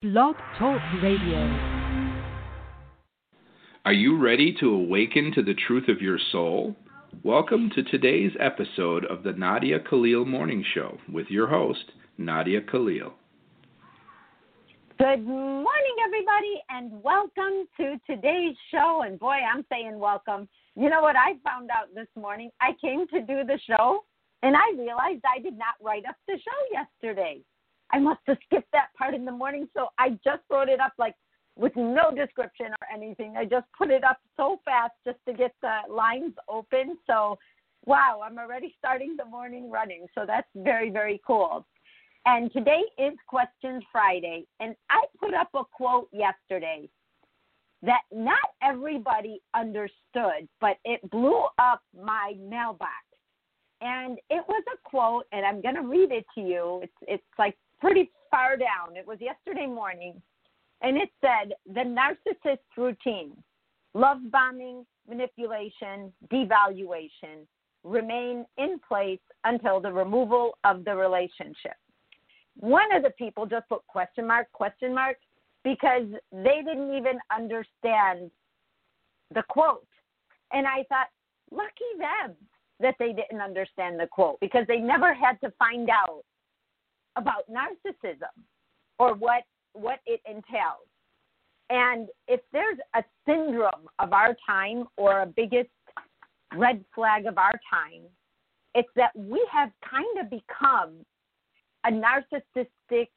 Blog Talk Radio. Are you ready to awaken to the truth of your soul? Welcome to today's episode of the Nadia Khalil Morning Show with your host, Nadia Khalil. Good morning, everybody, and welcome to today's show. And boy, I'm saying welcome. You know what I found out this morning? I came to do the show, and I realized I did not write up the show yesterday. I must have skipped that part in the morning. So I just wrote it up like with no description or anything. I just put it up so fast just to get the lines open. So, wow, I'm already starting the morning running. So that's very, very cool. And today is Questions Friday. And I put up a quote yesterday that not everybody understood, but it blew up my mailbox. And it was a quote, and I'm going to read it to you. It's, it's like pretty far down. It was yesterday morning, and it said the narcissist routine, love bombing, manipulation, devaluation remain in place until the removal of the relationship. One of the people just put question mark, question mark, because they didn't even understand the quote. And I thought, lucky them that they didn't understand the quote because they never had to find out about narcissism or what what it entails. And if there's a syndrome of our time or a biggest red flag of our time, it's that we have kind of become a narcissistic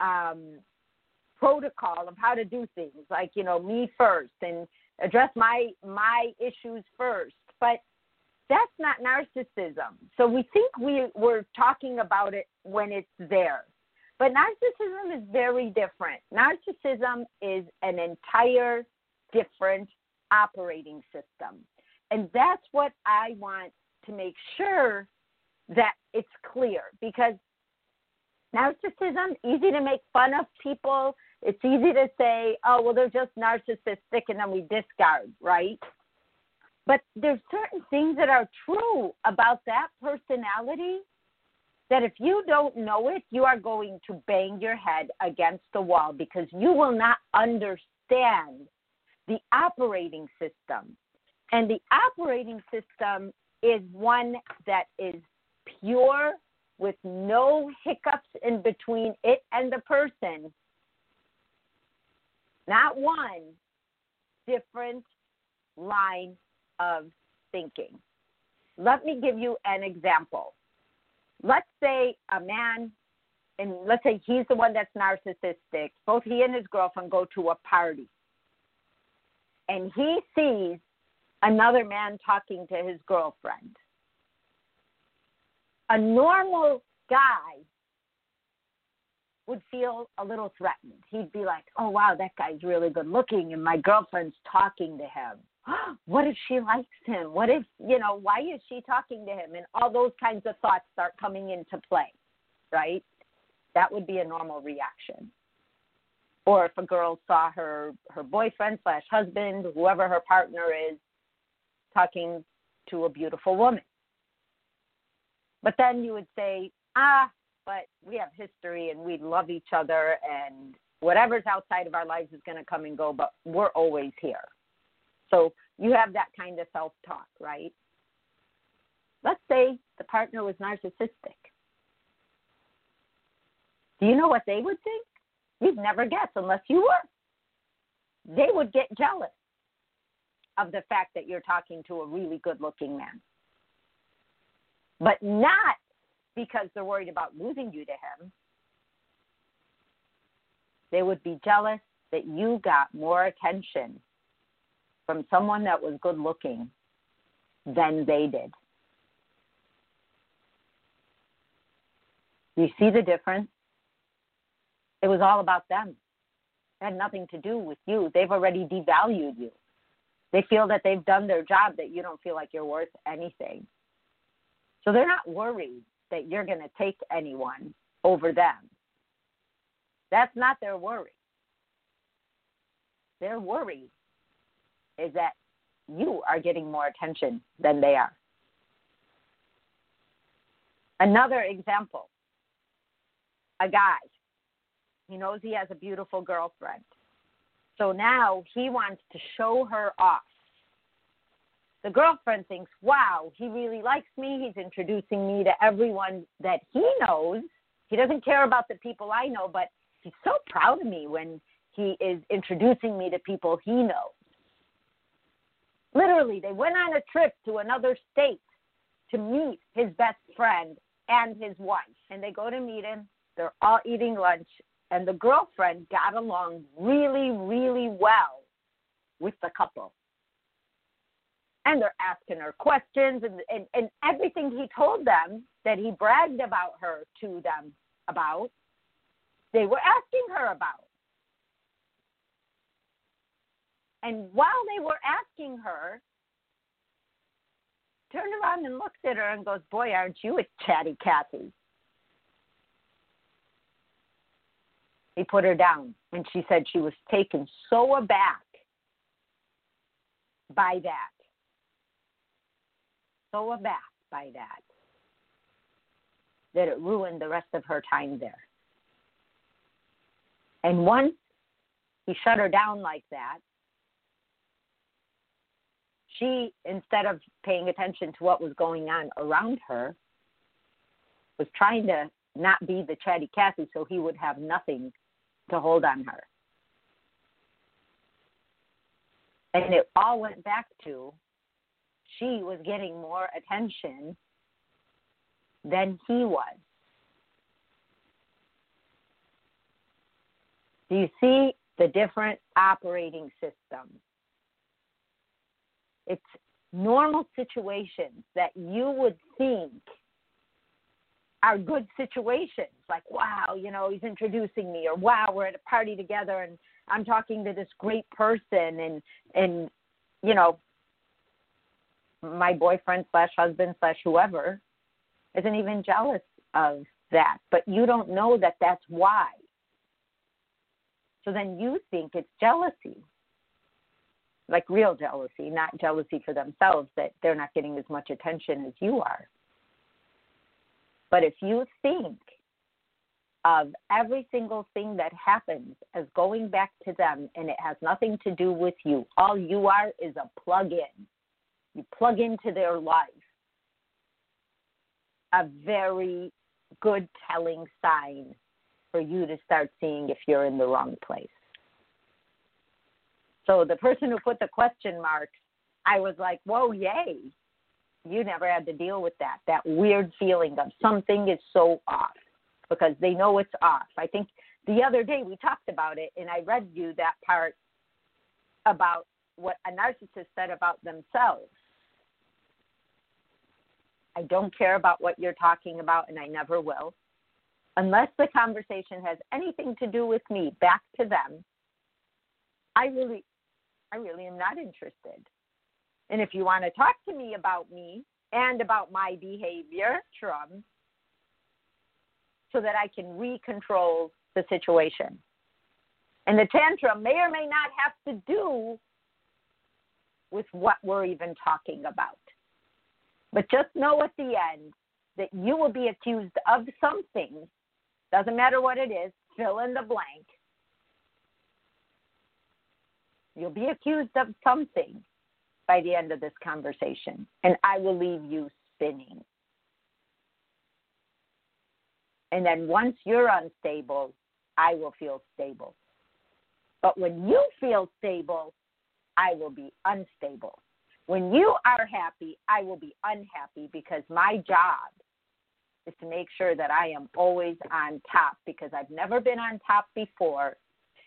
um, protocol of how to do things, like you know me first and address my my issues first. But that's not narcissism. So we think we, we're talking about it when it's there. But narcissism is very different. Narcissism is an entire different operating system. And that's what I want to make sure that it's clear because narcissism easy to make fun of people. It's easy to say, "Oh, well they're just narcissistic," and then we discard, right? But there's certain things that are true about that personality that if you don't know it, you are going to bang your head against the wall because you will not understand the operating system. And the operating system is one that is pure with no hiccups in between it and the person. Not one different line of thinking. Let me give you an example. Let's say a man, and let's say he's the one that's narcissistic. Both he and his girlfriend go to a party, and he sees another man talking to his girlfriend. A normal guy would feel a little threatened. He'd be like, oh, wow, that guy's really good looking, and my girlfriend's talking to him. what if she likes him? What if, you know, why is she talking to him? And all those kinds of thoughts start coming into play, right? That would be a normal reaction. Or if a girl saw her her boyfriend slash husband, whoever her partner is, talking to a beautiful woman. But then you would say, ah, but we have history and we love each other and whatever's outside of our lives is going to come and go, but we're always here. So you have that kind of self talk, right? Let's say the partner was narcissistic. Do you know what they would think? You'd never guess unless you were. They would get jealous of the fact that you're talking to a really good looking man. But not because they're worried about losing you to him. They would be jealous that you got more attention from someone that was good looking than they did. You see the difference? It was all about them. It had nothing to do with you. They've already devalued you. They feel that they've done their job, that you don't feel like you're worth anything. So they're not worried that you're going to take anyone over them. That's not their worry. Their worry is that you are getting more attention than they are. Another example a guy He knows he has a beautiful girlfriend. So now he wants to show her off. The girlfriend thinks, wow, he really likes me. He's introducing me to everyone that he knows. He doesn't care about the people I know, but he's so proud of me when he is introducing me to people he knows. Literally, they went on a trip to another state to meet his best friend and his wife. And they go to meet him. They're all eating lunch. And the girlfriend got along really, really well with the couple. And they're asking her questions and, and, and everything he told them that he bragged about her to them about, they were asking her about. And while they were asking her, turned around and looked at her and goes, Boy, aren't you a chatty Cathy? He put her down, and she said she was taken so aback by that. So aback by that that it ruined the rest of her time there. And once he shut her down like that, she, instead of paying attention to what was going on around her, was trying to not be the chatty Cathy so he would have nothing to hold on her. And it all went back to she was getting more attention than he was. Do you see the different operating systems? It's normal situations that you would think are good situations like wow you know he's introducing me or wow we're at a party together and i'm talking to this great person and and you know my boyfriend slash husband slash whoever isn't even jealous of that. But you don't know that that's why. So then you think it's jealousy like real jealousy not jealousy for themselves that they're not getting as much attention as you are but if you think of every single thing that happens as going back to them and it has nothing to do with you, all you are is a plug in. You plug into their life. A very good telling sign for you to start seeing if you're in the wrong place. So the person who put the question marks, I was like, whoa, yay. You never had to deal with that that weird feeling of something is so off because they know it's off. I think the other day we talked about it and i read you that part about what a narcissist said about themselves. I don't care about what you're talking about and i never will unless the conversation has anything to do with me back to them. I really i really am not interested and if you want to talk to me about me and about my behavior, Trum, so that I can recontrol the situation. And the tantrum may or may not have to do with what we're even talking about. But just know at the end that you will be accused of something, doesn't matter what it is, fill in the blank. You'll be accused of something by the end of this conversation, and I will leave you spinning. And then once you're unstable, I will feel stable. But when you feel stable, I will be unstable. When you are happy, I will be unhappy because my job is to make sure that I am always on top because I've never been on top before.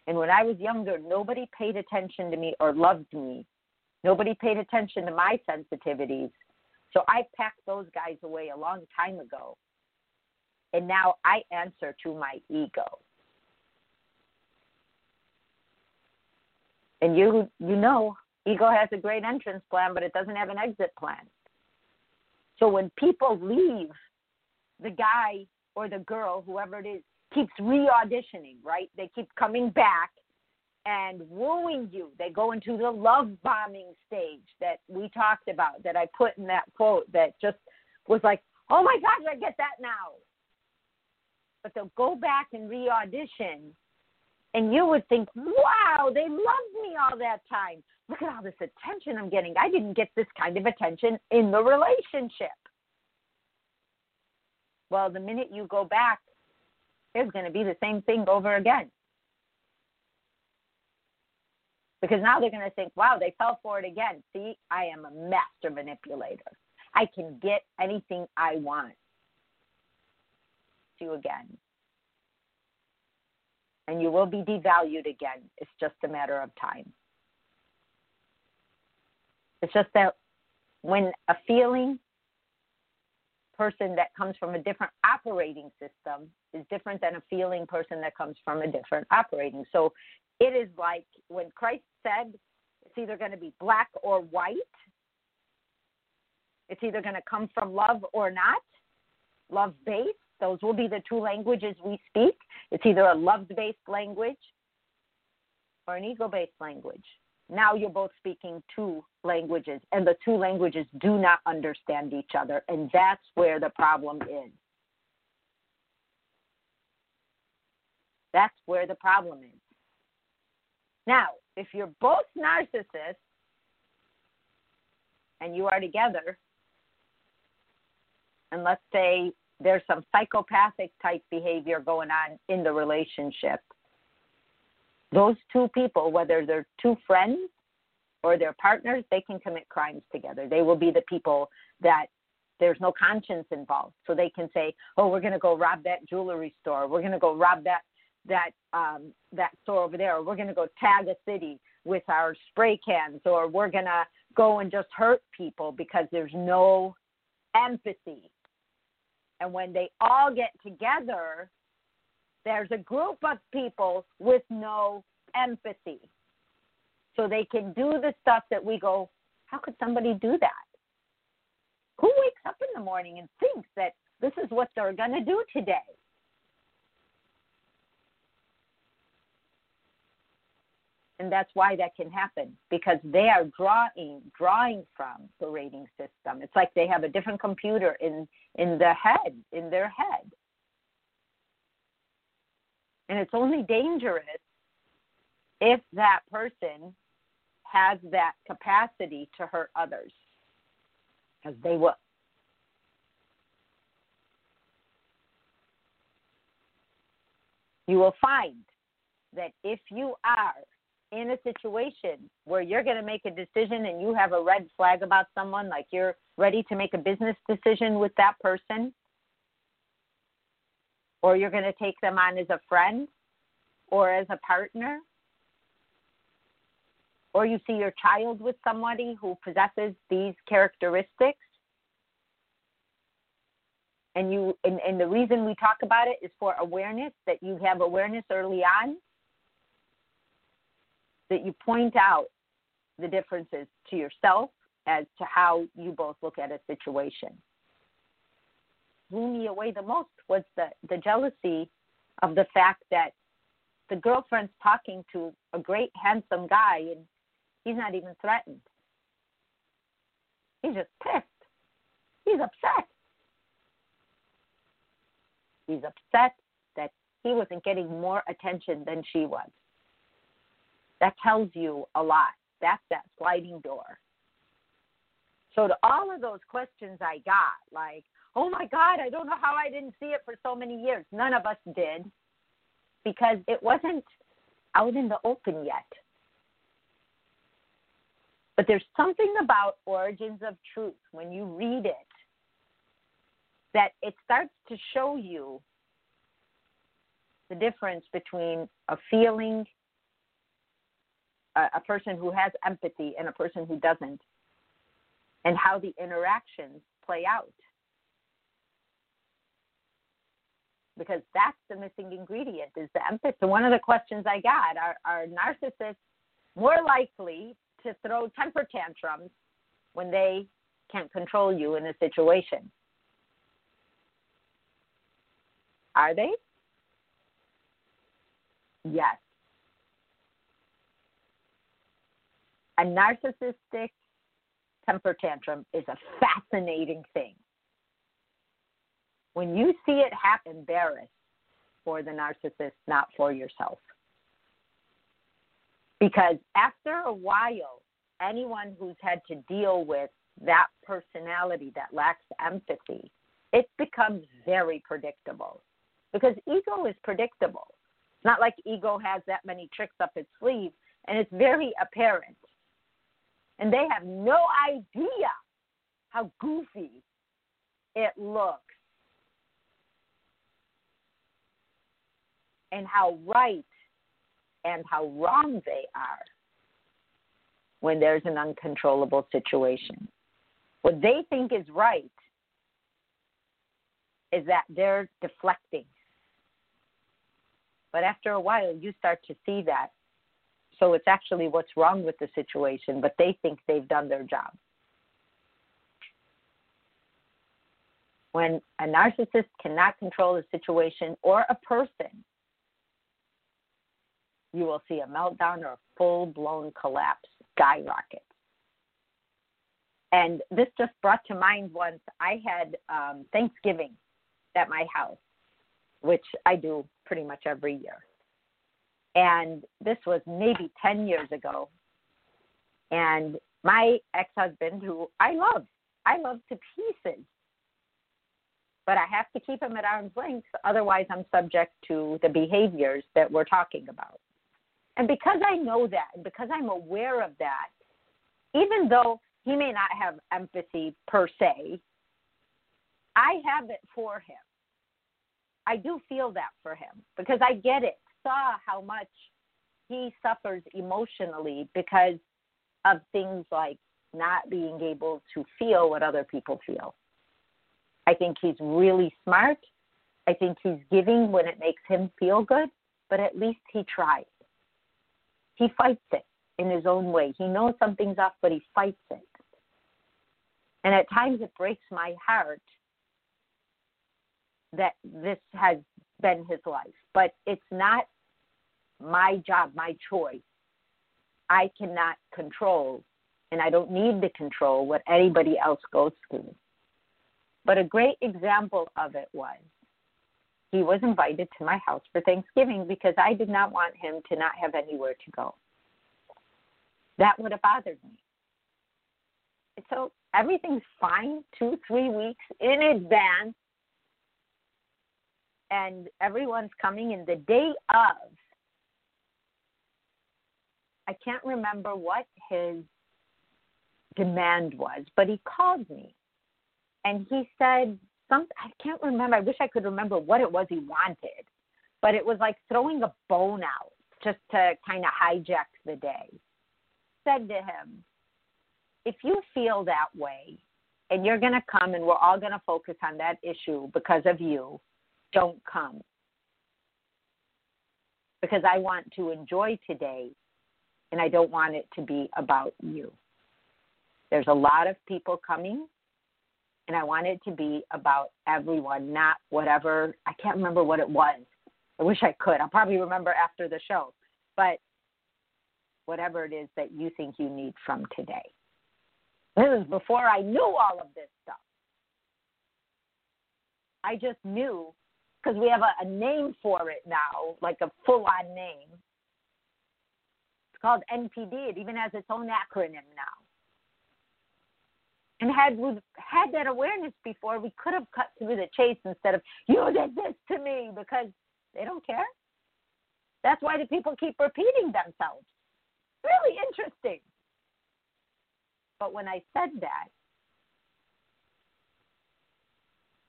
And when I was younger, nobody paid attention to me or loved me Nobody paid attention to my sensitivities. So I packed those guys away a long time ago. And now I answer to my ego. And you you know, ego has a great entrance plan, but it doesn't have an exit plan. So when people leave, the guy or the girl, whoever it is, keeps re-auditioning, right? They keep coming back and wooing you. They go into the love bombing stage that we talked about, that I put in that quote that just was like, oh my gosh, I get that now. But they'll go back and re audition And you would think, wow, they loved me all that time. Look at all this attention I'm getting. I didn't get this kind of attention in the relationship. Well, the minute you go back, it's going to be the same thing over again. Because now they're going to think, wow, they fell for it again. See, I am a master manipulator. I can get anything I want. You again. And you will be devalued again. It's just a matter of time. It's just that when a feeling person that comes from a different operating system is different than a feeling person that comes from a different operating. So it is like when Christ said it's either going to be black or white, it's either going to come from love or not, love based. Those will be the two languages we speak. It's either a love based language or an ego based language. Now you're both speaking two languages, and the two languages do not understand each other, and that's where the problem is. That's where the problem is. Now, if you're both narcissists and you are together, and let's say there's some psychopathic type behavior going on in the relationship, those two people, whether they're two friends or they're partners, they can commit crimes together. They will be the people that there's no conscience involved. So they can say, "Oh, we're going to go rob that jewelry store. We're going to go rob that that um, that store over there. Or we're going to go tag a city with our spray cans, or we're going to go and just hurt people because there's no empathy." And when they all get together, there's a group of people with no empathy. So they can do the stuff that we go, how could somebody do that? Who wakes up in the morning and thinks that this is what they're going to do today? and that's why that can happen because they are drawing drawing from the rating system it's like they have a different computer in in the head in their head and it's only dangerous if that person has that capacity to hurt others, because they will. You will find that if you are in a situation where you're going to make a decision and you have a red flag about someone, like you're ready to make a business decision with that person, or you're going to take them on as a friend or as a partner, or you see your child with somebody who possesses these characteristics. And you and, and the reason we talk about it is for awareness, that you have awareness early on, that you point out the differences to yourself as to how you both look at a situation blew me away the most was the the jealousy of the fact that the girlfriend's talking to a great handsome guy and he's not even threatened. He's just pissed. He's upset. He's upset that he wasn't getting more attention than she was. That tells you a lot. That's that sliding door. So to all of those questions I got, like, oh my God, I don't know how I didn't see it for so many years. None of us did because it wasn't out in the open yet. But there's something about Origins of Truth when you read it that it starts to show you the difference between a feeling, a, a person who has empathy, and a person who doesn't, and how the interactions play out. Because that's the missing ingredient is the empathy. So one of the questions I got are, are narcissists more likely to throw temper tantrums when they can't control you in a situation? Are they? Yes. A narcissistic temper tantrum is a fascinating thing when you see it happen, embarrassed for the narcissist, not for yourself. Because after a while, anyone who's had to deal with that personality that lacks empathy, it becomes very predictable. Because ego is predictable. It's not like ego has that many tricks up its sleeve, and it's very apparent. And they have no idea how goofy it looks and how right and how wrong they are when there's an uncontrollable situation. What they think is right is that they're deflecting. But after a while, you start to see that. So it's actually what's wrong with the situation, but they think they've done their job. When a narcissist cannot control a situation or a person, you will see a meltdown or a full blown collapse skyrocket. And this just brought to mind once I had um, Thanksgiving at my house, which I do pretty much every year. And this was maybe 10 years ago. And my ex husband, who I love, I love to pieces, but I have to keep him at arm's length. Otherwise, I'm subject to the behaviors that we're talking about. And because I know that, and because I'm aware of that, even though he may not have empathy per se, I have it for him. I do feel that for him because I get it, saw how much he suffers emotionally because of things like not being able to feel what other people feel. I think he's really smart. I think he's giving when it makes him feel good, but at least he tries. He fights it in his own way. He knows something's off, but he fights it. And at times it breaks my heart that this has been his life. But it's not my job, my choice. I cannot control, and I don't need to control what anybody else goes through. But a great example of it was he was invited to my house for Thanksgiving because I did not want him to not have anywhere to go. That would have bothered me. So everything's fine two, three weeks in advance, and everyone's coming in the day of. I can't remember what his demand was, but he called me and he said some I can't remember. I wish I could remember what it was he wanted, but it was like throwing a bone out just to kind of hijack the day. Said to him, if you feel that way and you're going to come and we're all going to focus on that issue because of you, don't come. Because I want to enjoy today and I don't want it to be about you. There's a lot of people coming and I wanted it to be about everyone, not whatever. I can't remember what it was. I wish I could. I'll probably remember after the show. But whatever it is that you think you need from today. This is before I knew all of this stuff. I just knew because we have a, a name for it now, like a full on name. It's called NPD. It even has its own acronym now. And had we had that awareness before, we could have cut through the chase instead of, you did this to me, because they don't care. That's why the people keep repeating themselves. Really interesting. But when I said that,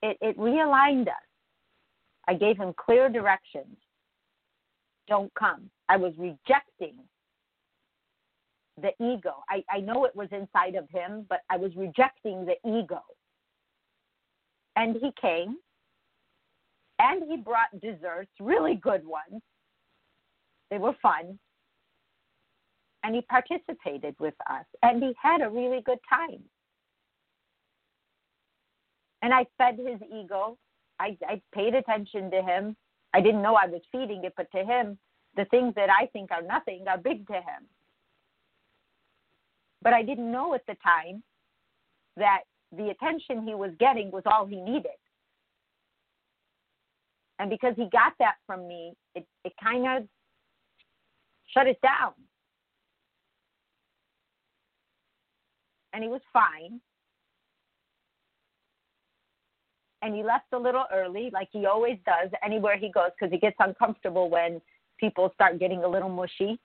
it, it realigned us. I gave him clear directions. Don't come. I was rejecting the ego. I, I know it was inside of him, but I was rejecting the ego. And he came and he brought desserts, really good ones. They were fun. And he participated with us and he had a really good time. And I fed his ego. I, I paid attention to him. I didn't know I was feeding it, but to him, the things that I think are nothing are big to him. But I didn't know at the time that the attention he was getting was all he needed. And because he got that from me, it, it kind of shut it down. And he was fine. And he left a little early, like he always does anywhere he goes, because he gets uncomfortable when people start getting a little mushy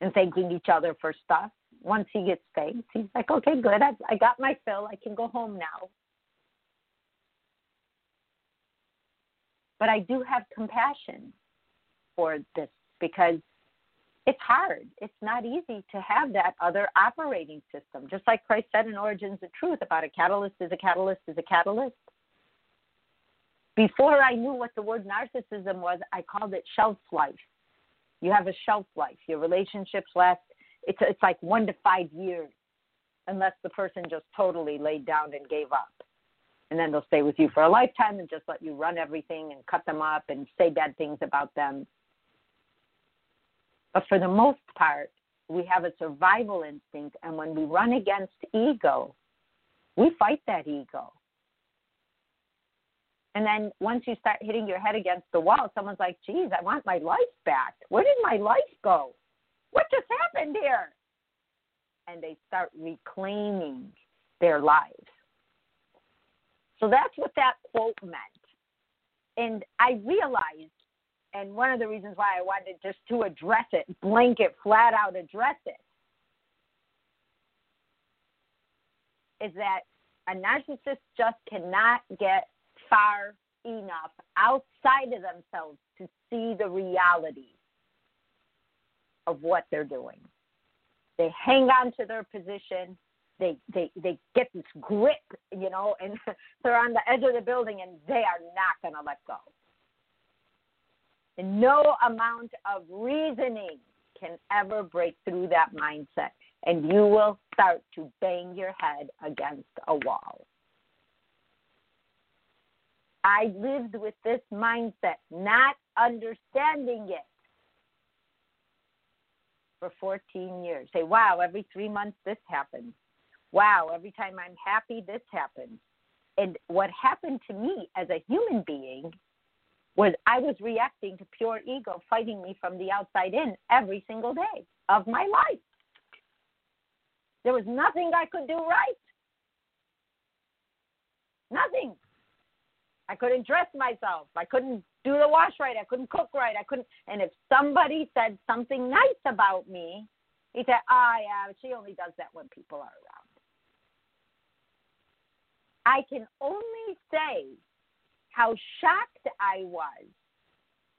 and thanking each other for stuff. Once he gets thanked, he's like, okay, good. I, I got my fill. I can go home now. But I do have compassion for this because it's hard. It's not easy to have that other operating system. Just like Christ said in Origins of Truth about a catalyst is a catalyst is a catalyst. Before I knew what the word narcissism was, I called it shelf life. You have a shelf life. Your relationships last, it's, it's like one to five years, unless the person just totally laid down and gave up. And then they'll stay with you for a lifetime and just let you run everything and cut them up and say bad things about them but for the most part, we have a survival instinct, and when we run against ego, we fight that ego. And then once you start hitting your head against the wall, someone's like, geez, I want my life back. Where did my life go? What just happened here? And they start reclaiming their lives. So that's what that quote meant. And I realized and one of the reasons why I wanted just to address it, blanket, flat out address it, is that a narcissist just cannot get far enough outside of themselves to see the reality of what they're doing. They hang on to their position. They they they get this grip, you know, and they're on the edge of the building, and they are not going to let go. And no amount of reasoning can ever break through that mindset. And you will start to bang your head against a wall. I lived with this mindset, not understanding it for 14 years. Say, wow, every three months this happens. Wow, every time I'm happy, this happens. And what happened to me as a human being was I was reacting to pure ego fighting me from the outside in every single day of my life. There was nothing I could do right. Nothing. I couldn't dress myself. I couldn't do the wash right. I couldn't cook right. I couldn't. And if somebody said something nice about me, he said, "Ah, oh, yeah, she only does that when people are around." I can only say how shocked I was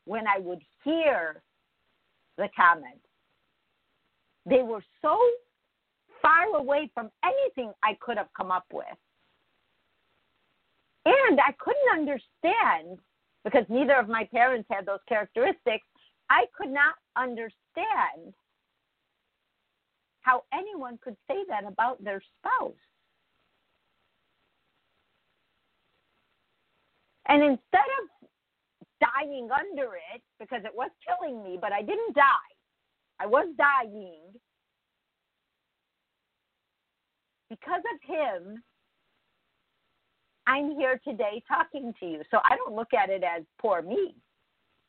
when I would hear the comments. They were so far away from anything I could have come up with. And I couldn't understand because neither of my parents had those characteristics. I could not understand how anyone could say that about their spouse. And instead of dying under it, because it was killing me, but I didn't die, I was dying. Because of him, I'm here today talking to you. So I don't look at it as poor me.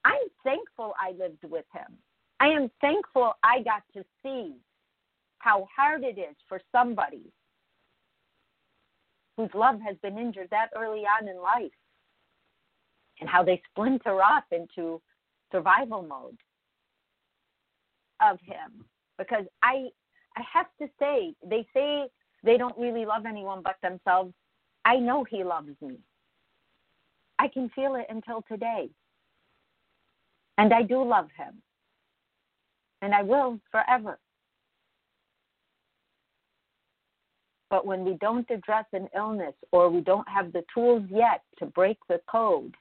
I'm thankful I lived with him. I am thankful I got to see how hard it is for somebody whose love has been injured that early on in life and how they splinter off into survival mode of him because i i have to say they say they don't really love anyone but themselves i know he loves me i can feel it until today and i do love him and i will forever but when we don't address an illness or we don't have the tools yet to break the code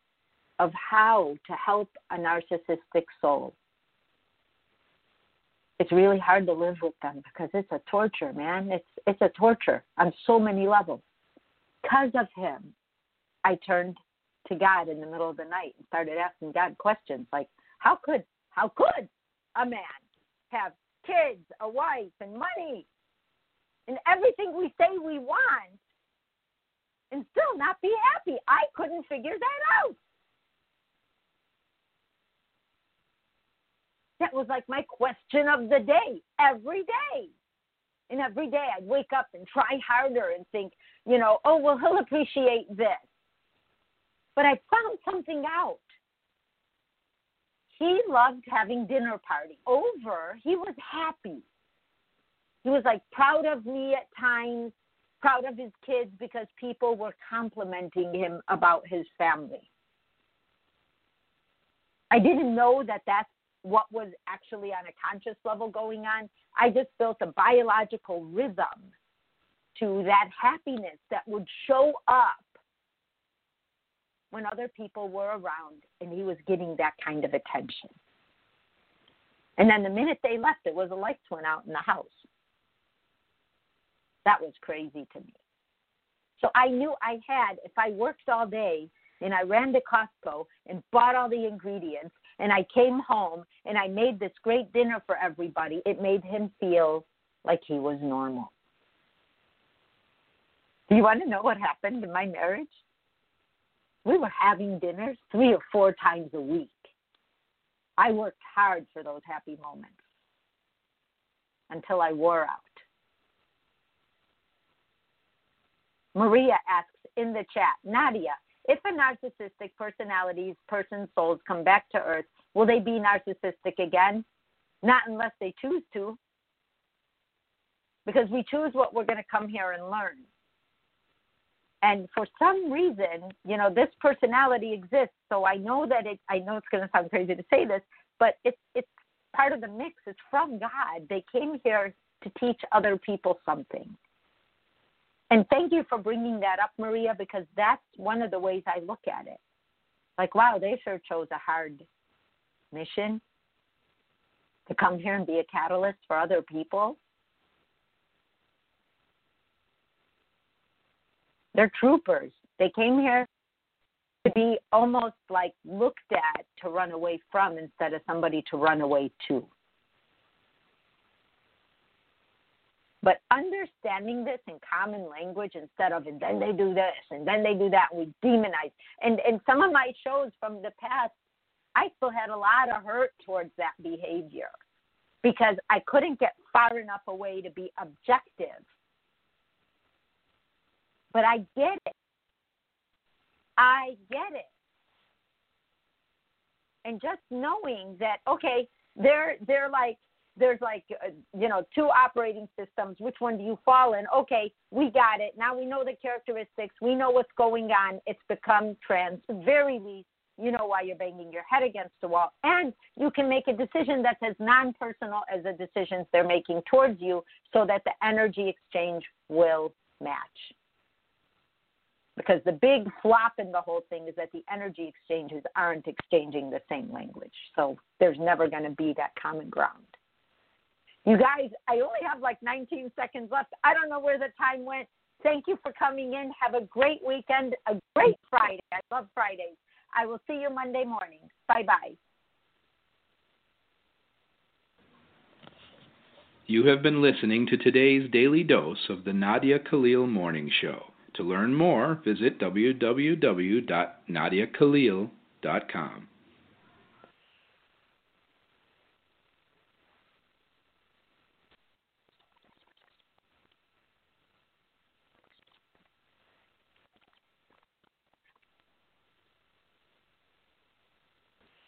of how to help a narcissistic soul. It's really hard to live with them because it's a torture, man. It's it's a torture on so many levels. Because of him, I turned to God in the middle of the night and started asking God questions like, how could how could a man have kids, a wife, and money, and everything we say we want, and still not be happy? I couldn't figure that out. That was like my question of the day every day. And every day I'd wake up and try harder and think, you know, oh, well, he'll appreciate this. But I found something out. He loved having dinner party. Over, he was happy. He was like proud of me at times, proud of his kids because people were complimenting him about his family. I didn't know that that's what was actually on a conscious level going on. I just built a biological rhythm to that happiness that would show up when other people were around and he was getting that kind of attention. And then the minute they left, it was the lights went out in the house. That was crazy to me. So I knew I had, if I worked all day and I ran to Costco and bought all the ingredients and I came home and I made this great dinner for everybody, it made him feel like he was normal. Do you want to know what happened in my marriage? We were having dinners three or four times a week. I worked hard for those happy moments until I wore out. Maria asks in the chat, Nadia, if a narcissistic personality's person's souls come back to Earth, will they be narcissistic again? Not unless they choose to. Because we choose what we're going to come here and learn. And for some reason, you know, this personality exists. So I know that it, I know it's going to sound crazy to say this, but it's, it's part of the mix. It's from God. They came here to teach other people something. And thank you for bringing that up, Maria, because that's one of the ways I look at it. Like, wow, they sure chose a hard mission to come here and be a catalyst for other people. They're troopers. They came here to be almost like looked at to run away from instead of somebody to run away to. But understanding this in common language instead of and then they do this and then they do that we demonize. And and some of my shows from the past, I still had a lot of hurt towards that behavior because I couldn't get far enough away to be objective. But I get it. I get it. And just knowing that okay, they're they're like there's like uh, you know two operating systems. Which one do you fall in? Okay we got it. Now we know the characteristics. We know what's going on. It's become trans very least you know why you're banging your head against the wall. And you can make a decision that's as non-personal as the decisions they're making towards you so that the energy exchange will match because the big flop in the whole thing is that the energy exchanges aren't exchanging the same language so there's never going to be that common ground you guys, I only have like 19 seconds left. I don't know where the time went. Thank you for coming in. Have a great weekend, a great Friday. I love Fridays. I will see you Monday morning. Bye bye. You have been listening to today's daily dose of the Nadia Khalil Morning Show. To learn more, visit www.nadiakhalil.com.